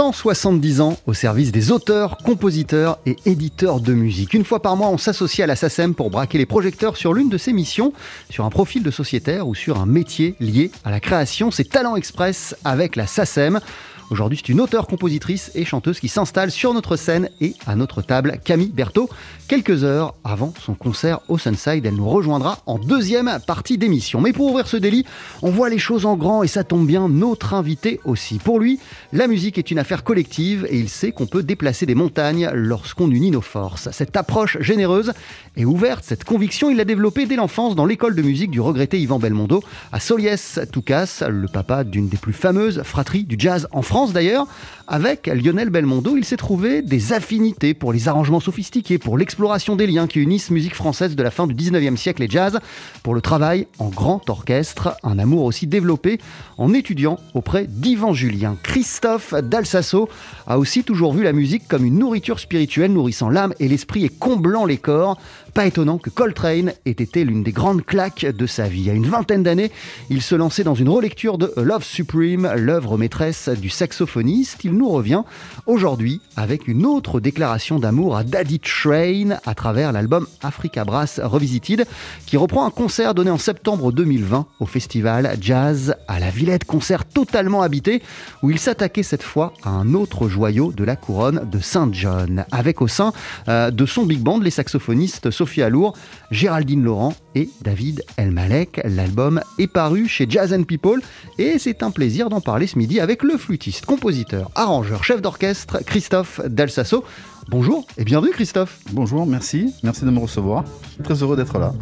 170 ans au service des auteurs, compositeurs et éditeurs de musique. Une fois par mois, on s'associe à la SACEM pour braquer les projecteurs sur l'une de ses missions, sur un profil de sociétaire ou sur un métier lié à la création. C'est Talent Express avec la SACEM. Aujourd'hui, c'est une auteure, compositrice et chanteuse qui s'installe sur notre scène et à notre table, Camille Berthaud. Quelques heures avant son concert au Sunside, elle nous rejoindra en deuxième partie d'émission. Mais pour ouvrir ce délit, on voit les choses en grand et ça tombe bien, notre invité aussi. Pour lui, la musique est une affaire collective et il sait qu'on peut déplacer des montagnes lorsqu'on unit nos forces. Cette approche généreuse et ouverte, cette conviction, il l'a développée dès l'enfance dans l'école de musique du regretté Yvan Belmondo à Soliès Toucas, le papa d'une des plus fameuses fratries du jazz en France d'ailleurs, avec Lionel Belmondo, il s'est trouvé des affinités pour les arrangements sophistiqués, pour l'exploration des liens qui unissent musique française de la fin du 19e siècle et jazz, pour le travail en grand orchestre, un amour aussi développé en étudiant auprès d'Yvan Julien. Christophe Dalsasso a aussi toujours vu la musique comme une nourriture spirituelle nourrissant l'âme et l'esprit et comblant les corps. Pas étonnant que Coltrane ait été l'une des grandes claques de sa vie. À une vingtaine d'années, il se lançait dans une relecture de Love Supreme, l'œuvre maîtresse du saxophoniste. Il nous revient aujourd'hui avec une autre déclaration d'amour à Daddy Train à travers l'album Africa Brass Revisited, qui reprend un concert donné en septembre 2020 au festival Jazz à la Villette, concert totalement habité où il s'attaquait cette fois à un autre joyau de la couronne de Saint John, avec au sein euh, de son big band les saxophonistes Sophie Alour, Géraldine Laurent et David Elmalek. L'album est paru chez Jazz and People et c'est un plaisir d'en parler ce midi avec le flûtiste, compositeur, arrangeur, chef d'orchestre Christophe Dalsasso. Bonjour et bienvenue Christophe. Bonjour, merci, merci de me recevoir. Très heureux d'être là.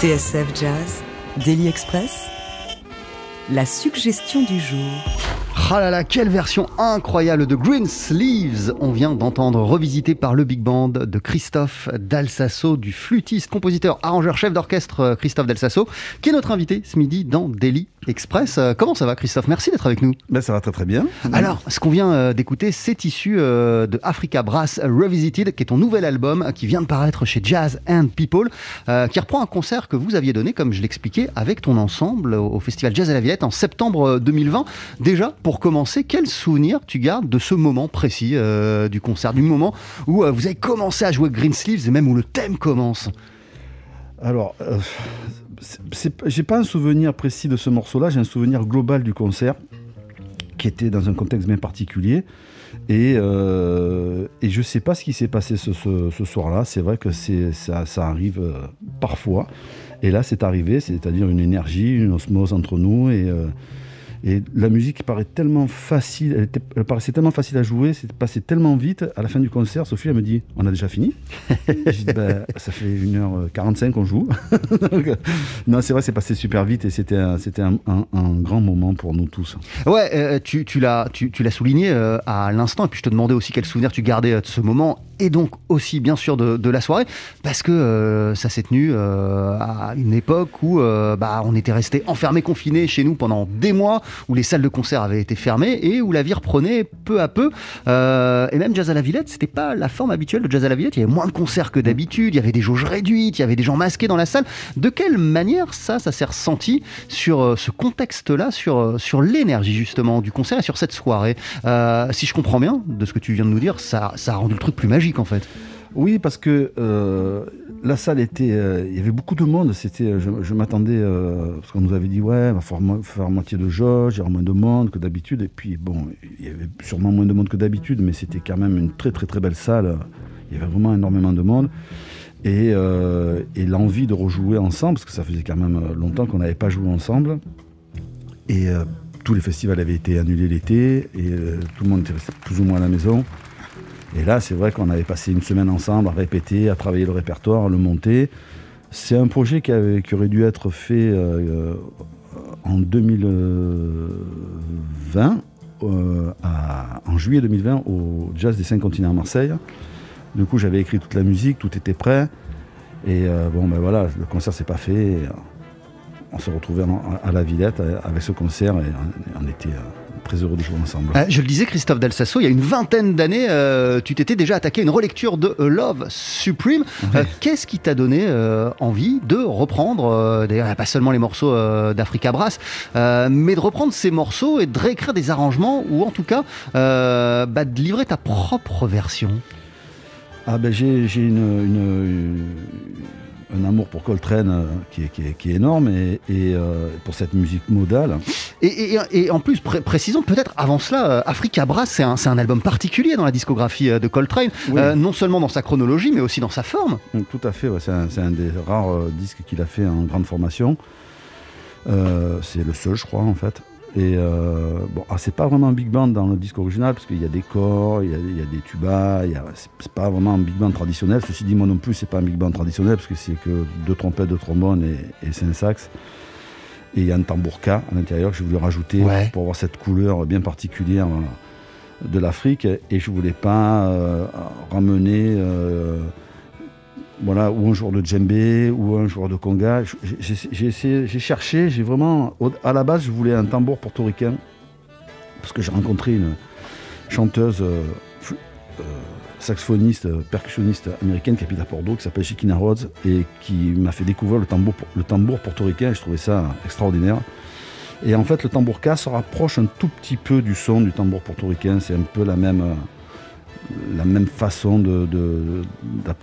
TSF Jazz, Daily Express, la suggestion du jour. Ah là là, quelle version incroyable de Green Sleeves on vient d'entendre revisité par le big band de Christophe Dalsasso, du flûtiste, compositeur, arrangeur, chef d'orchestre euh, Christophe Dalsasso, qui est notre invité ce midi dans Daily Express. Euh, Comment ça va Christophe? Merci d'être avec nous. Ben, ça va très très bien. Alors, ce qu'on vient euh, d'écouter, c'est issu de Africa Brass Revisited, qui est ton nouvel album qui vient de paraître chez Jazz and People, qui reprend un concert que vous aviez donné, comme je l'expliquais, avec ton ensemble au Festival Jazz à la Villette en septembre euh, 2020. Déjà, pour commencer, quel souvenir tu gardes de ce moment précis euh, du concert, du moment où euh, vous avez commencé à jouer Green Sleeves et même où le thème commence Alors, euh, j'ai pas un souvenir précis de ce morceau-là, j'ai un souvenir global du concert qui était dans un contexte bien particulier. Et, je sais pas ce qui s'est passé ce, soir-là. C'est vrai que ça, arrive parfois. Et là, c'est arrivé, c'est-à-dire une énergie, une osmose entre nous. Et, et la musique paraît tellement facile, elle, paraissait tellement facile à jouer, c'est passé tellement vite. À la fin du concert, Sophie, elle me dit On a déjà fini J'ai dit Ben, Ça fait 1h45 qu'on joue. Euh, non, c'est vrai, c'est passé super vite et c'était un, un, grand moment pour nous tous. Ouais, euh, tu, l'as tu, tu souligné euh, à l'instant, et puis je te demandais aussi quel souvenir tu gardais euh, de ce moment, et donc aussi bien sûr de, la soirée, parce que euh, ça s'est tenu euh, à une époque où euh, bah, on était resté enfermés, confinés chez nous pendant des mois, où les salles de concert avaient été fermées, et où la vie reprenait peu à peu. Et même Jazz à la Villette, c'était pas la forme habituelle de Jazz à la Villette, il y avait moins de concerts que d'habitude, il y avait des jauges réduites, il y avait des gens masqués dans la salle. De quelle manière ça, ça s'est ressenti sur ce contexte-là, sur, sur l'énergie justement du concert et sur cette soirée? Si je comprends bien de ce que tu viens de nous dire, ça, ça a rendu le truc plus magique en fait. Oui, parce que euh, la salle était. euh, il y avait beaucoup de monde. C'était, je, je m'attendais. euh, parce qu'on nous avait dit, ouais, va falloir faire moitié de jauge, il y aura moins de monde que d'habitude. Et puis, bon, il y avait sûrement moins de monde que d'habitude, mais c'était quand même une très, très, très belle salle. Il y avait vraiment énormément de monde. Et, euh, et l'envie de rejouer ensemble, parce que ça faisait quand même longtemps qu'on n'avait pas joué ensemble. Et euh, tous les festivals avaient été annulés l'été, et euh, tout le monde était resté plus ou moins à la maison. Et là, c'est vrai qu'on avait passé une semaine ensemble à répéter, à travailler le répertoire, à le monter. C'est un projet qui, avait- qui aurait dû être fait euh, euh, en 2020, euh, en juillet 2020, au Jazz des Cinq Continents à Marseille. Du coup, j'avais écrit toute la musique, tout était prêt. Et bon, ben voilà, le concert s'est pas fait. On s'est retrouvés à la Villette avec ce concert et on, était très heureux de jouer ensemble. Euh, je le disais, Christophe Dalsasso, il y a une vingtaine d'années, euh, tu t'étais déjà attaqué à une relecture de A Love Supreme. Euh, Qu'est-ce qui t'a donné euh, envie de reprendre, euh, d'ailleurs, il n'y a pas seulement les morceaux euh, d'Africa Brass, euh, mais de reprendre ces morceaux et de réécrire des arrangements ou en tout cas euh, bah, de livrer ta propre version? Ah ben j'ai j'ai une, une- une- un amour pour Coltrane euh, qui, est, qui est- qui est énorme et, et, euh, pour cette musique modale. Et, et- et en plus, pré- précisons peut-être avant cela, euh, Africa Brass, c'est un, album particulier dans la discographie de Coltrane, Oui. non seulement dans sa chronologie, mais aussi dans sa forme. Tout à fait, ouais, c'est un, des rares disques qu'il a fait en grande formation. Euh, c'est le seul, je crois, en fait. Et euh, bon, ah, c'est pas vraiment un big band dans le disque original, parce qu'il y a des corps, il y a, il y a des tubas, c'est pas vraiment un big band traditionnel. Ceci dit, moi non plus, c'est pas un big band traditionnel, parce que c'est que deux trompettes, deux trombones et, et cinq sax. Et il y a un tambourka à l'intérieur que j'ai voulu rajouter Ouais. pour avoir cette couleur bien particulière euh, de l'Afrique. Et je voulais pas euh, ramener. euh, voilà, ou un joueur de djembé, ou un joueur de conga. J'ai cherché, j'ai vraiment. À la base, je voulais un tambour portoricain, parce que j'ai rencontré une chanteuse, euh, euh, saxophoniste, euh, percussionniste américaine qui habite à qui s'appelle Chiquina Rhodes, et qui m'a fait découvrir le tambour, tambour portoricain, et je trouvais ça extraordinaire. Et en fait, le tambourka se rapproche un tout petit peu du son du tambour portoricain, c'est un peu la même. La même façon de, de,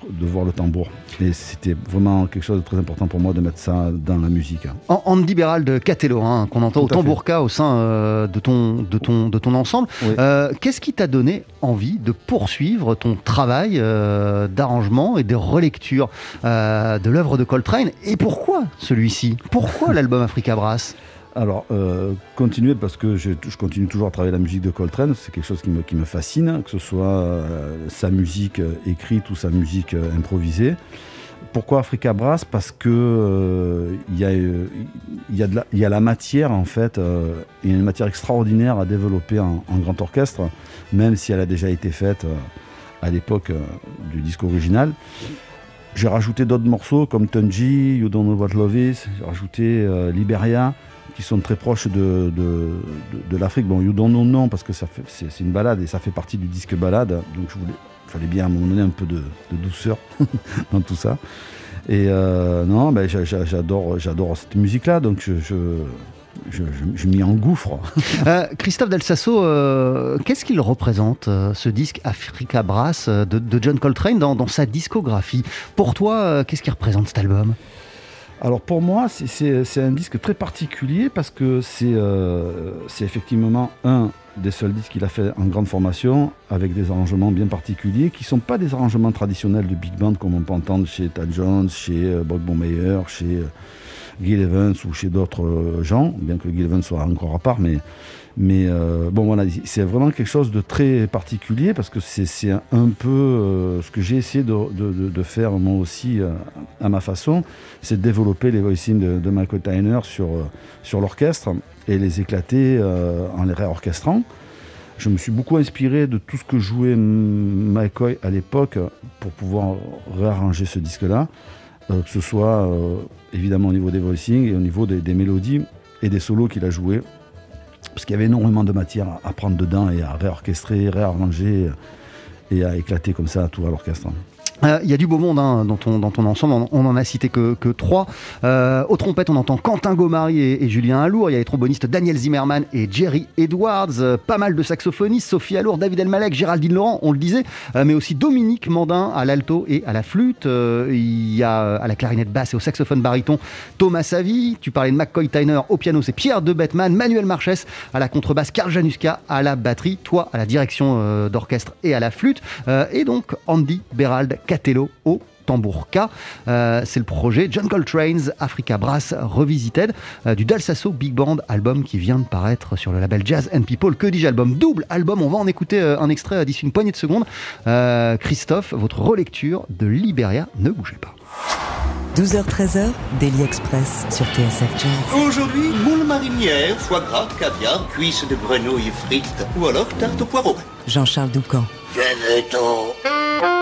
de voir le tambour. Et c'était vraiment quelque chose de très important pour moi de mettre ça dans la musique. hein. En- Andy Béral de Catello, hein, qu'on entend Tout au tambourka au sein euh, de, ton, de, ton, de ton ensemble. Oui. Euh, Qu'est-ce qui t'a donné envie de poursuivre ton travail euh, d'arrangement et de relecture de l'œuvre de Coltrane? Et pourquoi celui-ci? Pourquoi l'album Africa Brass? Alors, euh, continuer parce que je, continue toujours à travailler la musique de Coltrane, c'est quelque chose qui me, fascine, que ce soit euh, sa musique euh, écrite ou sa musique improvisée. Pourquoi Africa Brass? Parce que il y, a, la- matière en fait, il y a une matière extraordinaire à développer en, grand orchestre, même si elle a déjà été faite à l'époque du disque original. J'ai rajouté d'autres morceaux comme Tunji, You Don't Know What Love Is, j'ai rajouté Liberia, qui sont très proches de, l'Afrique. Bon, You Don't Know non, parce que c'est une balade et ça fait partie du disque balade, donc je voulais, fallait bien à un moment donné un peu de, douceur dans tout ça. Et euh, non, ben, j'a- j'a- j'adore, cette musique-là, donc je, je, je, m'y engouffre. Euh, Christophe Del Sasso, euh, qu'est-ce qu'il représente, ce disque Africa Brass de, John Coltrane dans, dans sa discographie? Pour toi, qu'est-ce qu'il représente cet album? Alors pour moi, c'est- un disque très particulier parce que c'est euh, c'est effectivement un des seuls disques qu'il a fait en grande formation avec des arrangements bien particuliers qui ne sont pas des arrangements traditionnels de big band comme on peut entendre chez Tad Jones, chez euh, Bob Meyer, chez euh, Gil Evans ou chez d'autres gens, bien que Gil Evans soit encore à part, mais euh, bon voilà, c'est vraiment quelque chose de très particulier parce que c'est un, peu euh, ce que j'ai essayé de, faire moi aussi euh, à ma façon, c'est de développer les voicings de, Michael Tyner sur, l'orchestre et les éclater en les réorchestrant. Je me suis beaucoup inspiré de tout ce que jouait McCoy à l'époque pour pouvoir réarranger ce disque-là, que ce soit évidemment au niveau des voicings et au niveau des, des mélodies et des solos qu'il a joués parce qu'il y avait énormément de matière à- prendre dedans et à réorchestrer, réarranger et à éclater comme ça tout à l'orchestre. Euh, Il y a du beau monde hein, dans, ton, ensemble, on, on en a cité que, trois. Euh, aux trompettes, on entend Quentin Gomari et, Julien Alour. Il y a les trombonistes Daniel Zimmerman et Jerry Edwards. Euh, pas mal de saxophonistes, Sophie Alour, David Elmalek, Géraldine Laurent, on le disait, mais aussi Dominique Mandin à l'alto et à la flûte. Il y a à la clarinette basse et au saxophone baryton Thomas Savy. Tu parlais de McCoy Tyner au piano, c'est Pierre de Bettman, Manuel Marchès à la contrebasse, Karl Januska à la batterie, toi à la direction d'orchestre et à la flûte, et donc Andy Berald Catello au tambour K. Euh, c'est le projet John Coltrane's Africa Brass Revisited euh, du Dalsasso Big Band, album qui vient de paraître sur le label Jazz and People. Que dis-je, album? Double album. On va en écouter euh, un extrait euh, d'ici une poignée de secondes. Euh, Christophe, votre relecture de Liberia, ne bougez pas. 12h-13h, Daily Express sur TSF Jazz. Aujourd'hui, moule marinière, foie gras, caviar, cuisses de grenouille frites ou alors tarte au poireau. Jean-Charles Doucan. Que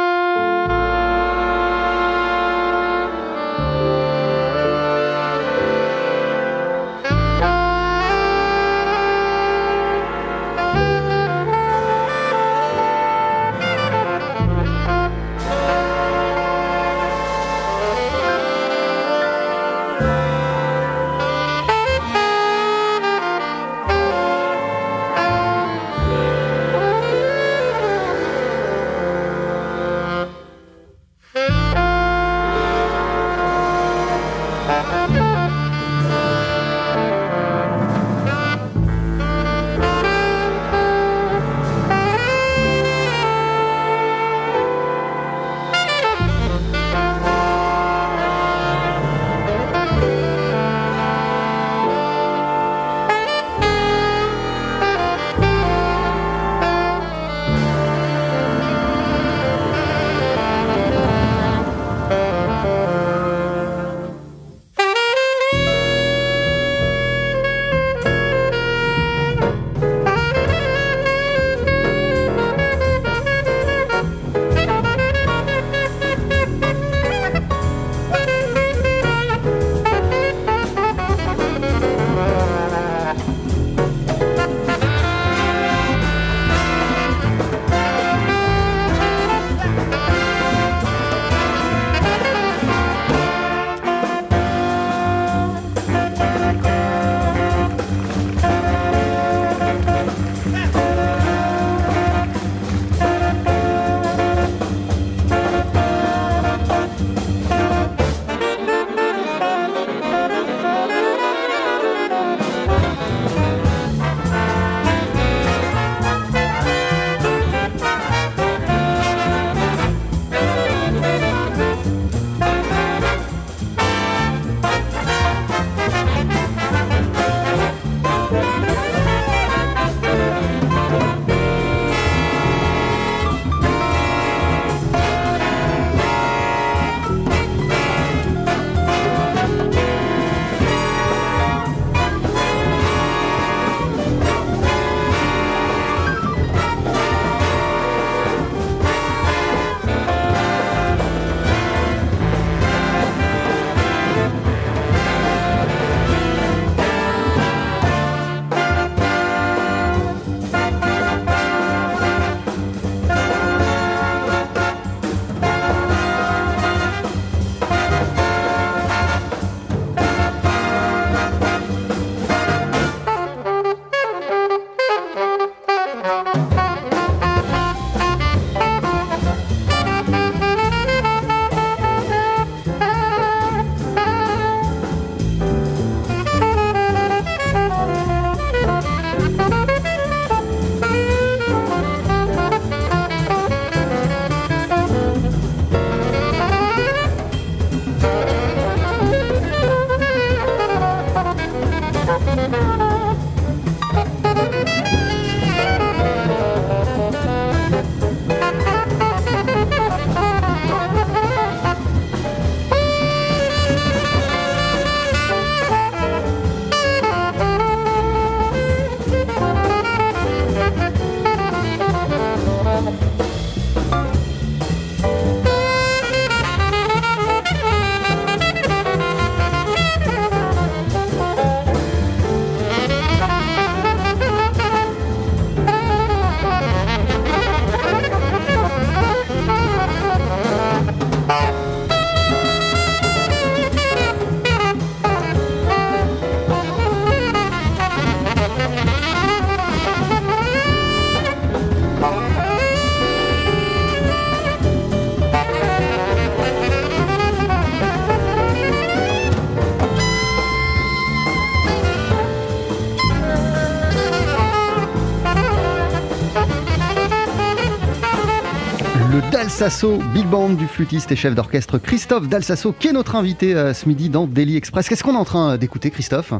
Dalsasso Big Band du flûtiste et chef d'orchestre Christophe Dalsasso, qui est notre invité euh, ce midi dans Daily Express. Qu'est-ce qu'on est en train d'écouter, Christophe?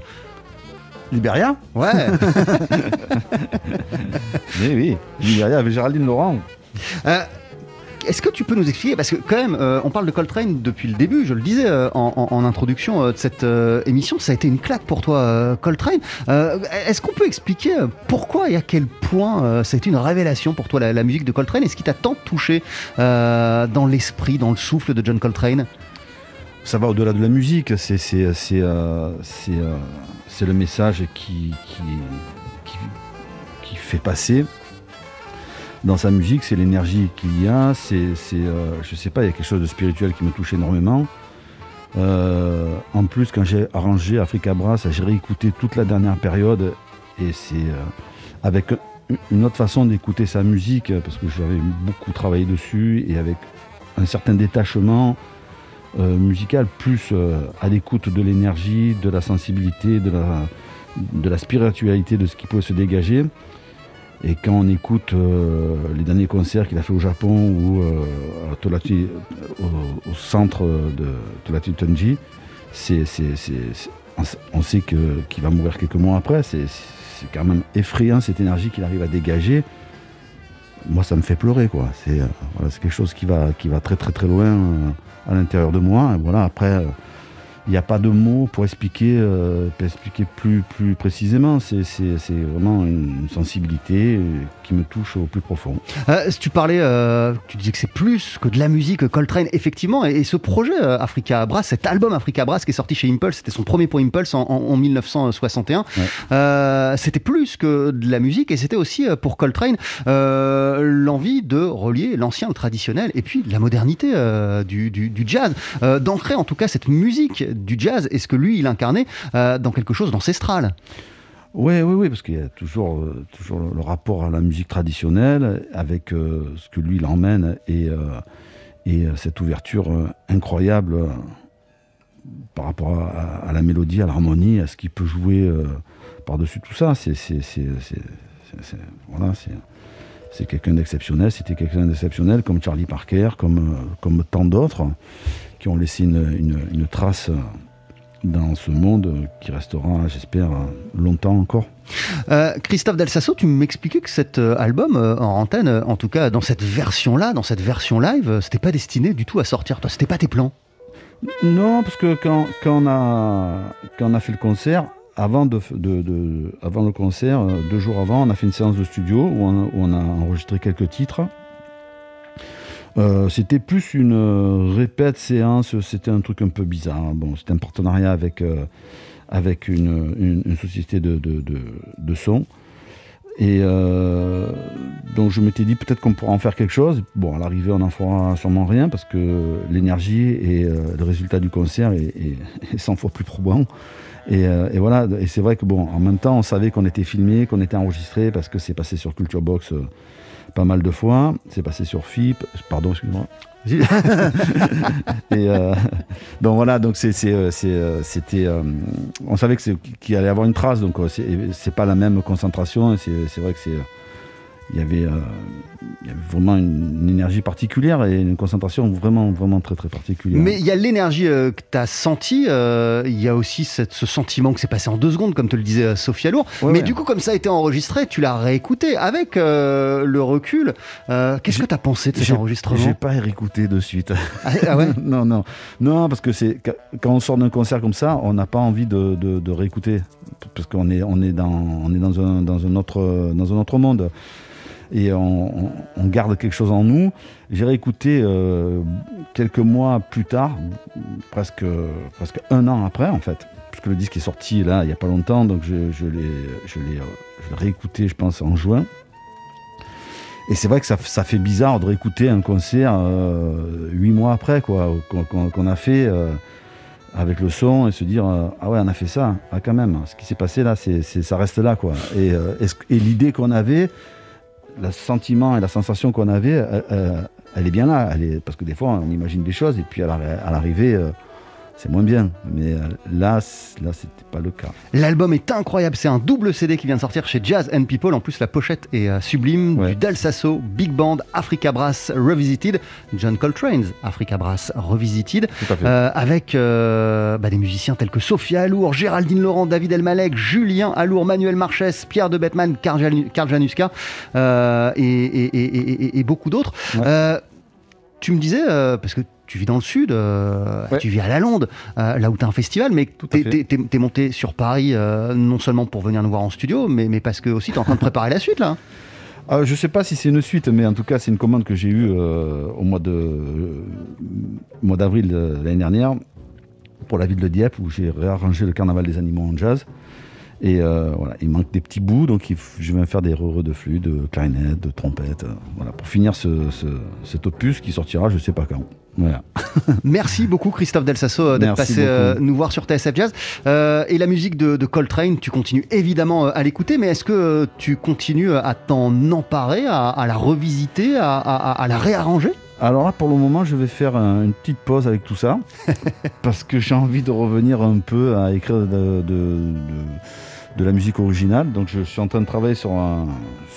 Libéria Ouais. Oui, oui. Libéria avec Géraldine Laurent. Euh, Est-ce que tu peux nous expliquer, parce que quand même, euh, on parle de Coltrane depuis le début, je le disais euh, en, introduction euh, de cette émission, ça a été une claque pour toi, Coltrane. Est-ce qu'on peut expliquer pourquoi et à quel point ça a été une révélation pour toi, la, musique de Coltrane, et ce qui t'a tant touché dans l'esprit, dans le souffle de John Coltrane? Ça va au-delà de la musique, c'est euh, euh, le message qui, qui qui fait passer dans sa musique, c'est l'énergie qu'il y a, c'est euh, je sais pas, il y a quelque chose de spirituel qui me touche énormément. Euh, en plus, quand j'ai arrangé Africa Brass, j'ai réécouté toute la dernière période et c'est euh, avec une autre façon d'écouter sa musique parce que j'avais beaucoup travaillé dessus et avec un certain détachement musical, plus à l'écoute de l'énergie, de la sensibilité, de la, de la spiritualité, de ce qui pouvait se dégager. Et quand on écoute euh, les derniers concerts qu'il a fait au Japon ou euh, Tolati- au, centre de Tolati c'est- on sait qu'il va mourir quelques mois après. C'est, quand même effrayant cette énergie qu'il arrive à dégager. Moi, ça me fait pleurer. C'est, euh, quelque chose qui va, très très très loin euh, à l'intérieur de moi. Voilà, après, euh, il n'y a pas de mots pour expliquer, euh, pour expliquer plus, plus précisément. C'est, vraiment une sensibilité qui me touche au plus profond. Euh, tu parlais, euh, tu disais que c'est plus que de la musique, euh, Coltrane, effectivement, et, et ce projet euh, Africa Brass, cet album Africa Brass qui est sorti chez Impulse, c'était son premier pour Impulse en, en- en 1961, Ouais. euh, c'était plus que de la musique, et c'était aussi pour Coltrane l'envie de relier l'ancien, le traditionnel, et puis la modernité du, du- du jazz, d'ancrer en tout cas cette musique du jazz, et ce que lui, il incarnait dans quelque chose d'ancestral. Oui, oui, oui, parce qu'il y a toujours, euh, toujours le, rapport à la musique traditionnelle avec euh, ce que lui il emmène et, euh, et cette ouverture incroyable par rapport à, la mélodie, à l'harmonie, à ce qu'il peut jouer par-dessus tout ça. C'est, voilà, quelqu'un d'exceptionnel. C'était quelqu'un d'exceptionnel comme Charlie Parker, comme, comme tant d'autres qui ont laissé une trace. Dans ce monde qui restera, j'espère, longtemps encore. Euh, Christophe Delsasso, tu m'expliquais que cet euh, album euh, en antenne, en tout cas dans cette version-là, dans cette version live, c'était pas destiné du tout à sortir. Toi, c'était pas tes plans. Non, parce que quand, quand, on, a, quand on a fait le concert, avant, de, de- de- avant le concert, deux jours avant, on a fait une séance de studio où on, a- où on a enregistré quelques titres. Euh, c'était plus une euh, répète séance, c'était un truc un peu bizarre. Bon, c'était un partenariat avec, euh, avec une, une- société de, de, de- son. Et donc je m'étais dit peut-être qu'on pourra en faire quelque chose. Bon, à l'arrivée, on n'en fera sûrement rien parce que l'énergie et le résultat du concert est, est- est 100 fois plus probant. Et, et voilà, et c'est vrai que bon, en même temps, on savait qu'on était filmé, qu'on était enregistré parce que c'est passé sur Culture Box pas mal de fois. C'est passé sur FIP, pardon, excuse-moi. et euh, donc voilà, donc euh, euh, c'était, on savait que c'est, qu'il allait y avoir une trace, donc c'est, c'est pas la même concentration. c'est vrai que c'est, il y avait, euh, il y avait vraiment une, une énergie particulière et une concentration vraiment, vraiment très très particulière. Mais il y a l'énergie euh, que tu as sentie, euh, il y a aussi cette- ce sentiment que c'est passé en deux secondes, comme te le disait Sophia Lour. Ouais, Mais ouais. du coup, comme ça a été enregistré, tu l'as réécouté avec le recul. Qu'est-ce que tu as pensé de cet enregistrement? J'ai pas réécouté de suite. Ah, ah ouais? Non, non, non, parce que c'est quand on sort d'un concert comme ça, on n'a pas envie de, de- de réécouter, parce qu'on est, on est dans, on est dans un, dans un autre, dans un autre monde, et on, garde quelque chose en nous. J'ai réécouté euh, quelques mois plus tard, presque, presque un an après en fait, puisque le disque est sorti là il y a pas longtemps, donc je, je l'ai, réécouté, je pense en juin. Et c'est vrai que ça, ça fait bizarre de réécouter un concert euh, huit mois après, quoi, qu'on a fait euh, avec le son et se dire ah ouais on a fait ça, ah quand même, ce qui s'est passé là, c'est ça reste là quoi. Et, et l'idée qu'on avait, le sentiment et la sensation qu'on avait, euh, euh, elle est bien là, parce que des fois on imagine des choses et puis à l'arrivée, euh, c'est moins bien. Mais euh, là, là, c'était pas le cas. L'album est incroyable, c'est un double CD qui vient de sortir chez Jazz and People. En plus, la pochette est euh, sublime. Ouais. Du Del Sasso, Big Band, Africa Brass Revisited, John Coltrane's Africa Brass Revisited, euh, avec euh, bah, des musiciens tels que Sophia Alour, Géraldine Laurent, David Elmalek, Julien Alour, Manuel Marchès, Pierre de Bettman, Karl Janu- Karl Januska euh, et, et- et- et- et- et beaucoup d'autres. Ouais. Tu me disais, parce que tu vis dans le sud, euh, Ouais. tu vis à la Londe, euh, là où tu as un festival, mais t'es- t'es monté sur Paris euh, non seulement pour venir nous voir en studio, mais, mais parce que aussi tu es en train de préparer la suite là. Je sais pas si c'est une suite, mais en tout cas, c'est une commande que j'ai eue au mois de mois d'avril de l'année dernière pour la ville de Dieppe où j'ai réarrangé le carnaval des animaux en jazz. Et euh, voilà, il manque des petits bouts, donc il je vais faire des re de flûte, de clarinette, de trompette, euh, voilà, pour finir ce, ce- cet opus qui sortira, je sais pas quand. Voilà. Merci beaucoup Christophe Delsasso euh, d'être passé euh, nous voir sur TSF Jazz. Et la musique de, de Coltrane, tu continues évidemment à l'écouter, mais est-ce que tu continues à t'en emparer, à, à la revisiter, à, à- à la réarranger? Alors là, pour le moment, je vais faire un- une petite pause avec tout ça, parce que j'ai envie de revenir un peu à écrire de, de- de- de la musique originale. Donc je suis en train de travailler sur un,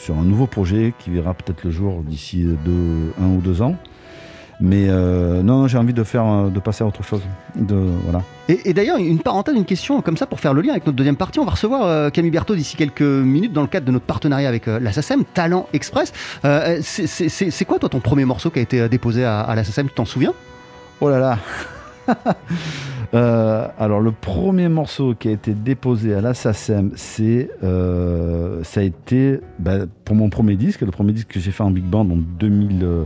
sur un nouveau projet qui verra peut-être le jour d'ici deux, un ou deux ans. Mais euh, non, j'ai envie de faire, euh, de passer à autre chose. De, voilà. Et, et d'ailleurs, une parenthèse, une question comme ça pour faire le lien avec notre deuxième partie. On va recevoir euh, Camille Berthaud d'ici quelques minutes dans le cadre de notre partenariat avec euh, la SACEM, Talent Express. C'est- quoi toi ton premier morceau qui a été déposé à, à la SACEM Tu t'en souviens? Oh là là Euh, alors le premier morceau qui a été déposé à la SACEM, c'est euh, ça a été bah, pour mon premier disque, le premier disque que j'ai fait en big band en 2000, euh,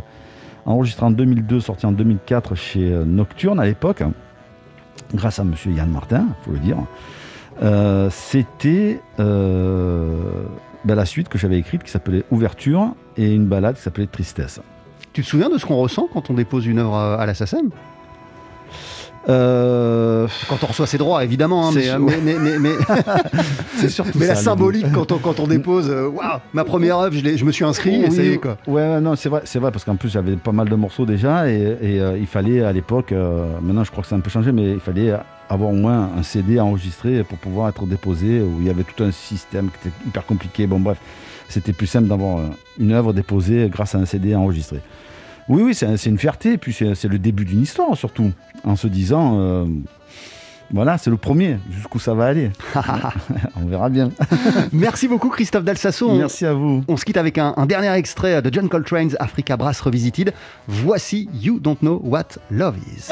enregistré en 2002, sorti en 2004 chez Nocturne à l'époque, grâce à Monsieur Yann Martin, faut le dire. C'était bah, la suite que j'avais écrite qui s'appelait Ouverture et une balade qui s'appelait Tristesse. Tu te souviens de ce qu'on ressent quand on dépose une œuvre à la SACEM Euh, Quand on reçoit ses droits, évidemment, hein, mais, sûr. mais, mais, mais, mais- c'est surtout mais la ça, symbolique quand on, quand on dépose, euh, waouh, ma première œuvre, je, me suis inscrit et ça y est quoi. Ouais, non, c'est vrai, c'est vrai, parce qu'en plus j'avais pas mal de morceaux déjà et, et, euh, il fallait à l'époque, euh, maintenant je crois que ça a un peu changé, mais il fallait avoir au moins un CD enregistré pour pouvoir être déposé, où il y avait tout un système qui était hyper compliqué. Bon, bref, c'était plus simple d'avoir une œuvre déposée grâce à un CD enregistré. Oui, oui, c'est un- c'est une fierté, puis c'est le début d'une histoire surtout, en se disant, euh, voilà, c'est le premier, jusqu'où ça va aller. On verra bien. Merci beaucoup Christophe Dalsasso. Merci à vous. on se quitte avec un, un dernier extrait de John Coltrane's Africa Brass Revisited. Voici You Don't Know What Love Is.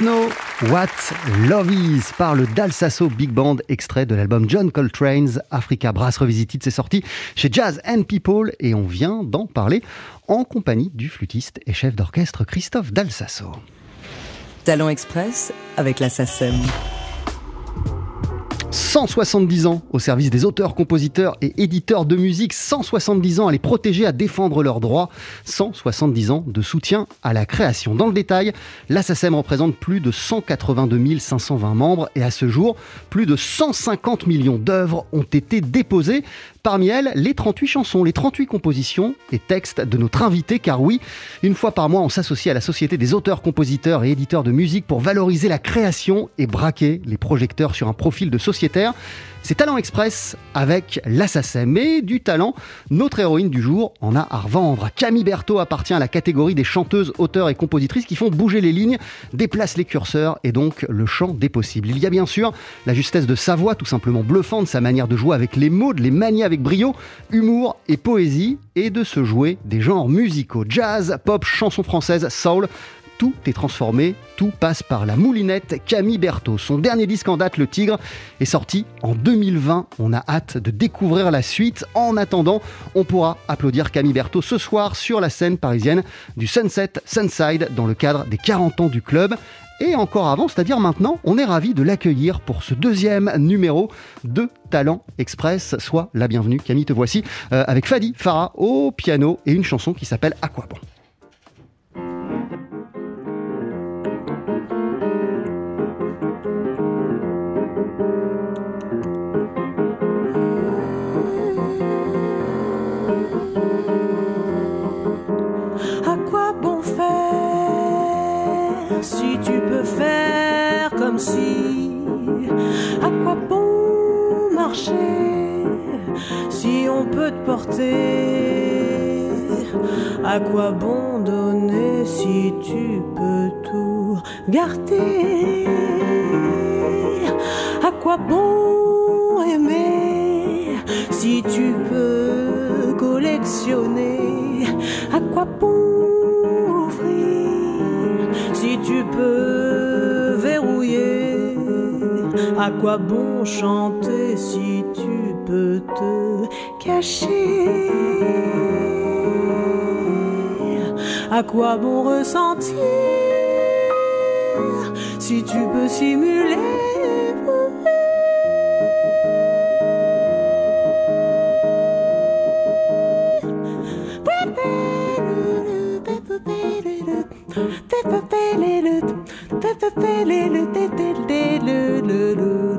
Know What Love Is par le Dalsasso Big Band, extrait de l'album John Coltrane's Africa Brass Revisited. C'est sorti chez Jazz and People et on vient d'en parler en compagnie du flûtiste et chef d'orchestre Christophe Dalsasso. Talent Express avec la SACEM. 170 ans au service des auteurs, compositeurs et éditeurs de musique, 170 ans à les protéger, à défendre leurs droits, 170 ans de soutien à la création. Dans le détail, l'ASSACEM représente plus de 182 520 membres et à ce jour, plus de 150 millions d'œuvres ont été déposées. Parmi elles, les 38 chansons, les 38 compositions et textes de notre invité, car oui, une fois par mois, on s'associe à la Société des auteurs, compositeurs et éditeurs de musique pour valoriser la création et braquer les projecteurs sur un profil de sociétaire. C'est Talent Express avec l'Assassin. Mais du talent, notre héroïne du jour en a à revendre. Camille Berthaud appartient à la catégorie des chanteuses, auteurs et compositrices qui font bouger les lignes, déplacent les curseurs et donc le chant des possibles. Il y a bien sûr la justesse de sa voix, tout simplement bluffante, sa manière de jouer avec les mots, de les manier avec brio, humour et poésie, et de se jouer des genres musicaux. Jazz, pop, chanson française, soul tout est transformé, tout passe par la moulinette Camille Berthaud. Son dernier disque en date, Le Tigre, est sorti en 2020. On a hâte de découvrir la suite. En attendant, on pourra applaudir Camille Berthaud ce soir sur la scène parisienne du Sunset Sunside dans le cadre des 40 ans du club. Et encore avant, c'est-à-dire maintenant, on est ravi de l'accueillir pour ce deuxième numéro de Talent Express. Soit la bienvenue, Camille, te voici, euh, avec Fadi Farah au piano et une chanson qui s'appelle À quoi bon? Faire comme si À quoi bon marcher si on peut te porter? À quoi bon donner si tu peux tout garder? À quoi bon aimer si tu peux collectionner? À quoi bon ouvrir si tu peux À quoi bon chanter si tu peux te cacher? À quoi bon ressentir si tu peux simuler? À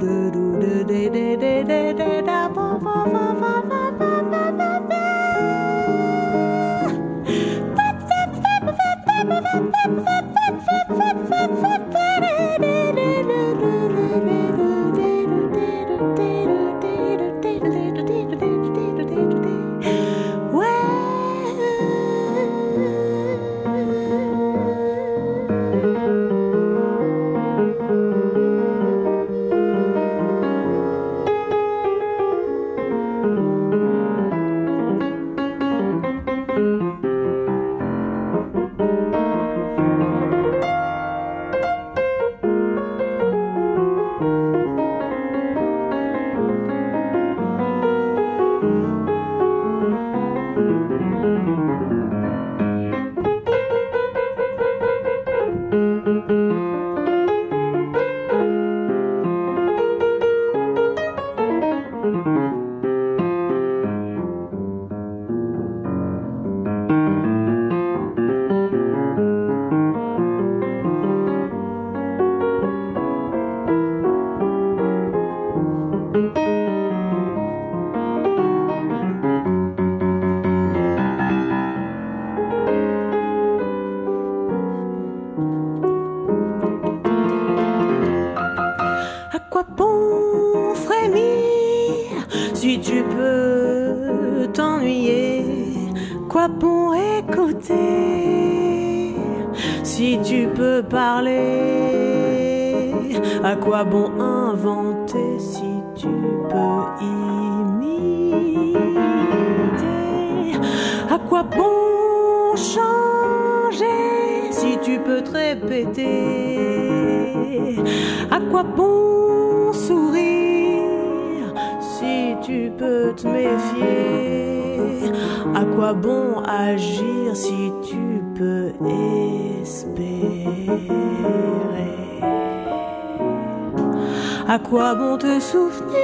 À quoi bon te souvenir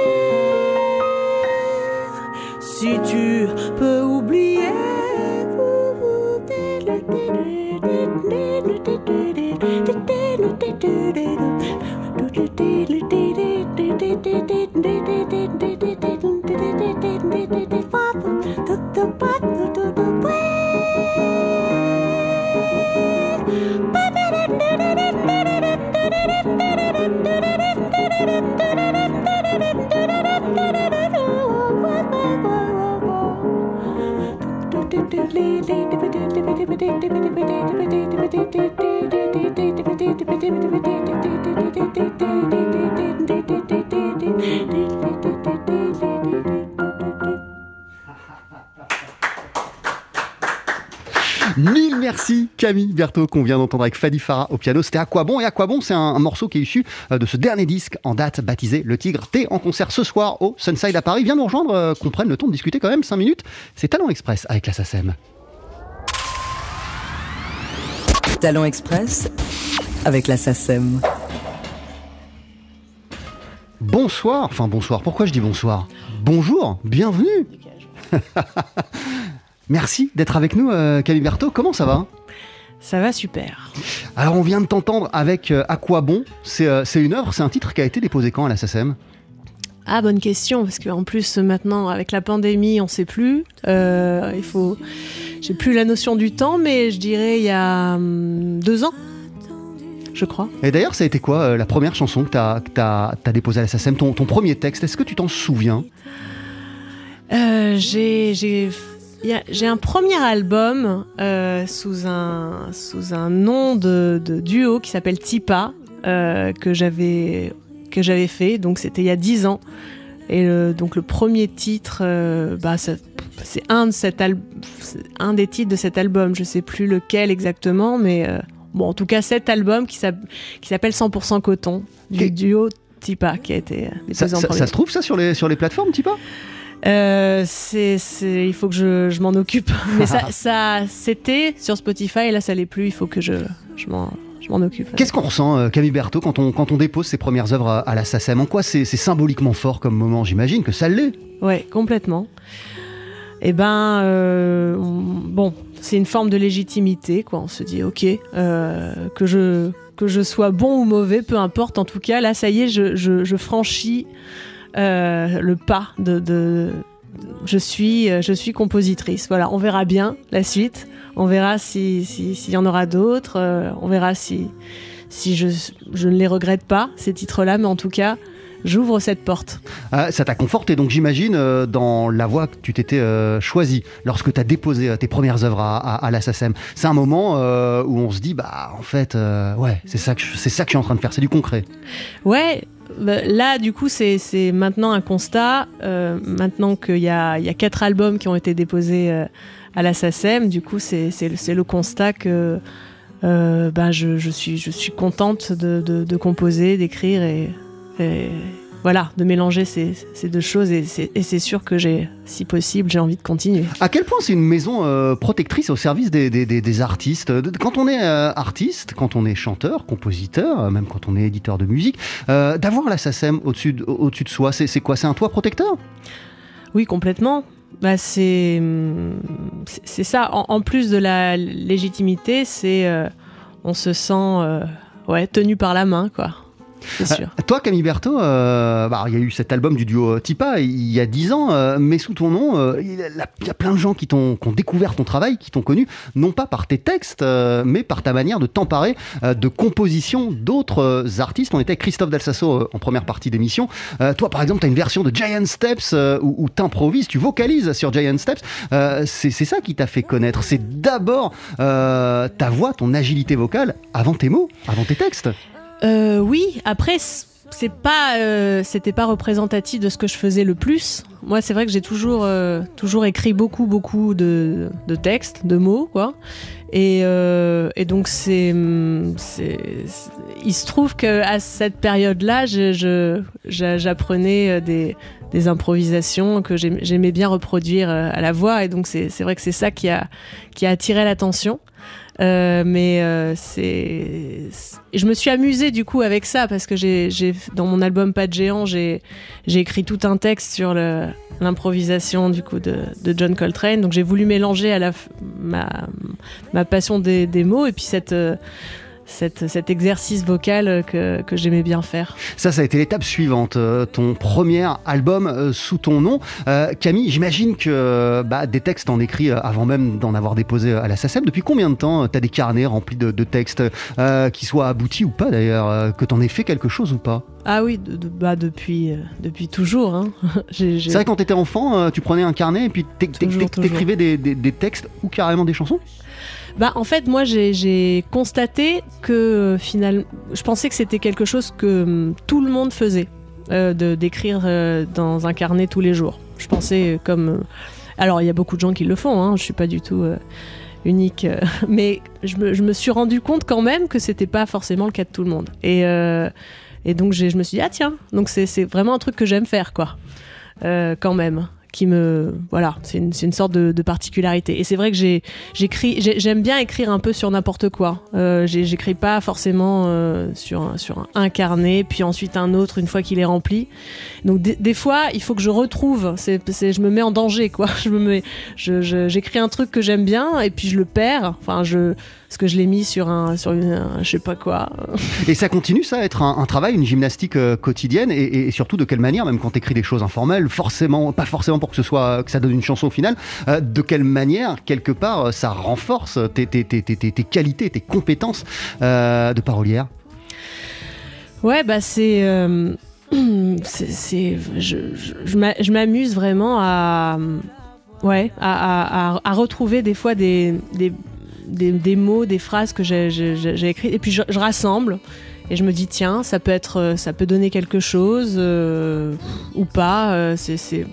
si tu peux oublier? Mille merci Camille Berthaud qu'on vient d'entendre avec Fadi Farah au piano. C'était À quoi bon? Et À quoi bon c'est un, morceau qui est issu euh, de ce dernier disque en date baptisé Le Tigre. T'es en concert ce soir au Sunside à Paris. Viens nous rejoindre, euh, qu'on prenne le temps de discuter quand même 5 minutes. C'est Talent Express avec la. Talent Express avec la SACEM. Bonsoir, enfin bonsoir, pourquoi je dis bonsoir? Bonjour, bienvenue! Merci d'être avec nous euh, Camille Berthaud, comment ça va? Ça va super. Alors on vient de t'entendre avec euh, À quoi bon? C'est euh, c'est une œuvre, c'est un titre qui a été déposé quand à la SACEM Ah, bonne question, parce qu'en plus, maintenant, avec la pandémie, on sait plus. Euh, il faut. J'ai plus la notion du temps, mais je dirais il y a hum, deux ans, je crois. Et d'ailleurs ça a été quoi euh, la première chanson que t'as as, déposée à la SACEM, ton, ton premier texte, est-ce que tu t'en souviens? Euh, j'ai. un premier album euh, sous, un, sous un nom de, de duo qui s'appelle Tipa, euh, que j'avais que j'avais fait, donc c'était il y a dix ans. Et le- donc le premier titre, euh, bah, c'est un, de cet un des titres de cet album, je sais plus lequel exactement, mais euh, bon, en tout cas cet album qui s'app- qui s'appelle 100% Coton, du Et- duo Tipa, qui a été euh, ça, se trouve ça sur les, sur les plateformes, Tipa? Euh, c'est, c'est- il faut que je, je m'en occupe. Mais ça, ça, c'était sur Spotify et là, ça l'est plus. Il faut que je, je m'en, je m'en occupe. Qu'est-ce qu'on ressent, euh, Camille Berthaud, quand on, quand on dépose ses premières œuvres à, à la SACEM En quoi c'est c'est symboliquement fort comme moment J'imagine que ça l'est. Ouais, complètement. Eh ben, euh, on- bon, c'est une forme de légitimité, quoi. On se dit, ok, euh, que je que je sois bon ou mauvais, peu importe. En tout cas, là, ça y est, je, je, je franchis euh, le pas de, de- je suis euh, je suis compositrice. Voilà, on verra bien la suite. On verra si si- s'il y en aura d'autres. euh, on verra si si je je ne les regrette pas ces titres-là, mais en tout cas, j'ouvre cette porte. Ah, ça t'a conforté, donc j'imagine, euh, dans la voie que tu t'étais euh, choisi lorsque tu as déposé euh, tes premières œuvres à, à- à la SACEM. C'est un moment où on se dit, bah en fait, ouais, c'est ça, que je- c'est ça que je suis en train de faire, c'est du concret. Ouais, là, du coup, c'est maintenant un constat. euh, maintenant qu'il y a, quatre albums qui ont été déposés euh, à la SACEM, du coup, c'est le- constat que euh, ben, je, suis, contente de, composer, d'écrire et voilà, de mélanger ces, ces deux choses. Et c'est sûr que j'ai, si possible, j'ai envie de continuer. À quel point c'est une maison euh, protectrice au service des, des- des- des artistes? Quand on est euh, artiste, quand on est chanteur, compositeur, euh, même quand on est éditeur de musique, euh, d'avoir la SACEM au-dessus de, soi, c'est quoi? C'est un toit protecteur? Oui, complètement. Bah, c'est ça. En, en plus de la légitimité, c'est on se sent ouais tenu par la main, quoi. C'est sûr. Euh, Toi, Camille Berthaud, euh, bah, il y a eu cet album du duo euh, Tipa il y a 10 ans, euh, mais sous ton nom, euh, il y a- plein de gens qui, t'ont, qui ont découvert ton travail, qui t'ont connu, non pas par tes textes, euh, mais par ta manière de t'emparer euh, de compositions d'autres euh, artistes. On était avec Christophe Dalsasso euh, en première partie d'émission. Euh, toi, par exemple, tu as une version de Giant Steps euh, où, où tu improvises, tu vocalises sur Giant Steps. Euh, c'est, c'est ça qui t'a fait connaître. C'est d'abord euh, ta voix, ton agilité vocale, avant tes mots, avant tes textes. Euh, oui, après, c'est pas, euh, c'était pas représentatif de ce que je faisais le plus. Moi, c'est vrai que j'ai toujours, euh, toujours écrit beaucoup, beaucoup de, de textes, de mots, quoi. Et, euh, et donc, c'est, il se trouve que à cette période-là, j'apprenais euh, des, des improvisations que j'aim- j'aimais bien reproduire euh, à la voix. Et donc, c'est vrai que c'est ça qui a, qui a attiré l'attention. Euh, mais euh, c'est, je me suis amusée du coup avec ça parce que j'ai, dans mon album Pas de géant, j'ai, écrit tout un texte sur l'improvisation du coup de, John Coltrane. Donc j'ai voulu mélanger à la ma, passion des, des mots et puis cette, euh, cette, cet exercice vocal que, que j'aimais bien faire. Ça, ça a été l'étape suivante, euh, ton premier album euh, sous ton nom. Euh, Camille, j'imagine que euh, bah, des textes en écrit euh, avant même d'en avoir déposé à la SACEM. Depuis combien de temps tu as des carnets remplis de, de textes, euh, qui soient aboutis ou pas d'ailleurs, euh, que t'en aies fait quelque chose ou pas? Ah oui, de, de- bah depuis, euh, depuis toujours. hein. C'est vrai quand t'étais enfant, euh, tu prenais un carnet et puis t'écrivais des, des- des textes ou carrément des chansons? Bah, en fait, moi, j'ai- constaté que finalement, je pensais que c'était quelque chose que hum, tout le monde faisait, euh, d'écrire euh, dans un carnet tous les jours. Je pensais euh, comme. alors, il y a beaucoup de gens qui le font. Hein, je suis pas du tout unique, mais je me, suis rendu compte quand même que c'était pas forcément le cas de tout le monde. Et et donc, je me suis dit ah tiens, donc c'est vraiment un truc que j'aime faire, quoi, quand même qui me voilà c'est une, une sorte de, particularité. Et c'est vrai que j'écris j'ai- j'aime bien écrire un peu sur n'importe quoi. Euh, j'écris pas forcément euh, sur un, sur un, carnet puis ensuite un autre une fois qu'il est rempli. Donc des, fois il faut que je retrouve c'est je me mets en danger quoi. Je me mets j'écris un truc que j'aime bien et puis je le perds. Enfin je parce que je l'ai mis sur un sur une un- je sais pas quoi. Et ça continue, ça, à être un, travail, une gymnastique euh, quotidienne, et surtout de quelle manière, même quand tu écris des choses informelles, forcément, pas forcément pour que ce soit que ça donne une chanson au final, euh, de quelle manière, quelque part, euh, ça renforce tes, tes- tes- tes- qualités, tes compétences euh, de parolière? Ouais, bah c'est. c'est- je je- je m'a- je m'amuse vraiment à. Ouais, à, à- retrouver des fois des, des, des, des mots, des phrases que j'ai- écrites. Et puis je, rassemble. Et je me dis, tiens, ça peut, être, ça peut donner quelque chose ou pas. c'est-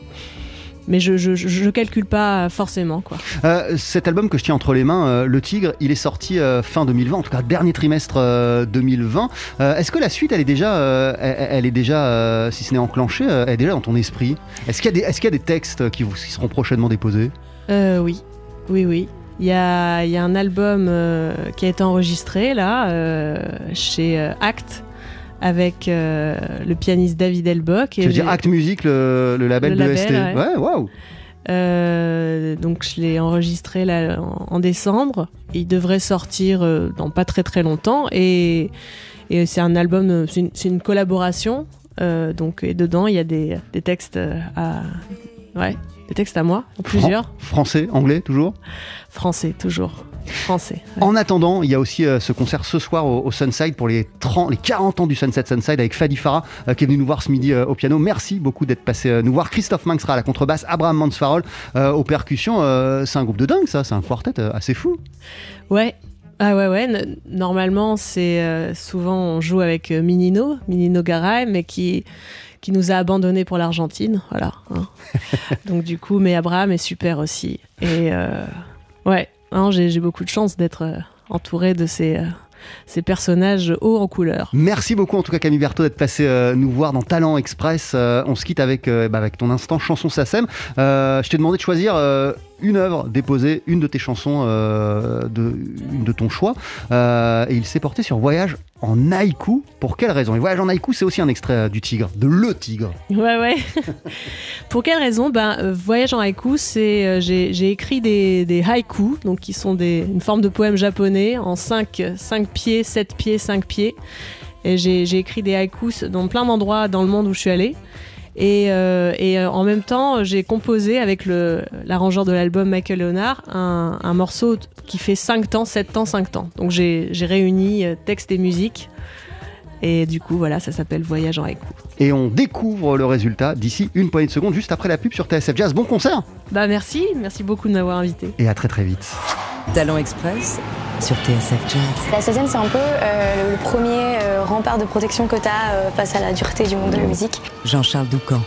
Mais je, je, je, je calcule pas forcément, quoi. Euh, cet album que je tiens entre les mains, euh, Le Tigre, il est sorti euh, fin 2020, en tout cas dernier trimestre euh, 2020. Euh, Est-ce que la suite, elle est déjà, elle, elle est déjà, si ce n'est enclenchée, elle est déjà dans ton esprit? Est-ce qu'il y, a des- est-ce qu'il y a des textes qui, vous, qui seront prochainement déposés? Oui, oui, oui. Il y a, il y a un album qui a été enregistré là chez Act avec euh, le pianiste David Elbock. Tu veux dire Act Music, le, le label Le de label, ST ouais. Ouais, waouh Euh, donc je l'ai enregistré là en, en décembre. Il devrait sortir euh, dans pas très très longtemps et, et c'est un album, c'est une, collaboration. donc et dedans il y a des, des textes à ouais des textes à moi en plusieurs Français, anglais, toujours? Français toujours français. ouais. En attendant, il y a aussi euh, ce concert ce soir au, au Sunside pour les, 30, les 40 ans du Sunset Sunside avec Fadi Farah euh, qui est venu nous voir ce midi euh, au piano. Merci beaucoup d'être passé nous voir. Christophe Manx sera à la contrebasse, Abraham Mansfarol aux percussions. C'est un groupe de dingue ça, c'est un quartet assez fou. Ouais. Ah ouais, ouais. Normalement, c'est euh, souvent on joue avec euh, Minino, Minino Garay, mais qui, qui nous a abandonnés pour l'Argentine. Voilà. hein. Donc, du coup, mais Abraham est super aussi. Et euh, ouais, hein, j'ai beaucoup de chance d'être euh, entouré de ces, euh, ces personnages hauts en couleur. Merci beaucoup en tout cas Camille Berthaud d'être passé euh, nous voir dans Talent Express. On se quitte avec, bah, ton instant chanson. Euh, je t'ai demandé de choisir une œuvre, déposer une de tes chansons, euh, de, une de ton choix. Euh, et il s'est porté sur Voyage en haïku. Pour quelle raison? Et Voyage en haïku, c'est aussi un extrait euh, du Tigre, de Le Tigre. Ouais, ouais. Pour quelle raison? Ben, Voyage en haïku, c'est j'ai écrit des, des haïkus, donc qui sont des, une forme de poème japonais en 5, pieds, 7 pieds, 5 pieds. Et j'ai écrit des haïkus dans plein d'endroits dans le monde où je suis allée. Et, euh, euh, en même temps, j'ai composé avec l'arrangeur de l'album Michael Leonard un, morceau qui fait 5 temps, 7 temps, 5 temps. Donc j'ai réuni euh, texte et musique. Et du coup, voilà, ça s'appelle Voyage en haïku. Et on découvre le résultat d'ici une poignée de secondes, juste après la pub sur TSF Jazz. Bon concert Bah merci, merci beaucoup de m'avoir invité. et à très très vite. Talent Express, sur TSF Jazz. La SACEM, c'est un peu euh, le premier euh, rempart de protection que tu as euh, face à la dureté du monde de la musique. Jean-Charles Doucan.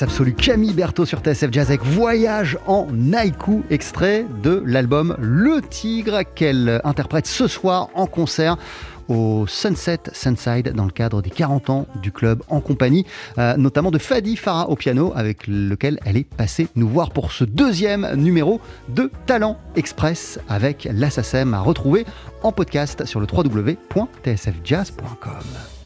Classe absolue. Camille Berthaud sur TSF Jazz avec Voyage en Naïku, extrait de l'album Le Tigre qu'elle interprète ce soir en concert au Sunset Sunside dans le cadre des 40 ans du club en compagnie euh, notamment de Fadi Farah au piano avec lequel elle est passée nous voir pour ce deuxième numéro de Talent Express avec l'Assasem à retrouver en podcast sur le www.tsfjazz.com.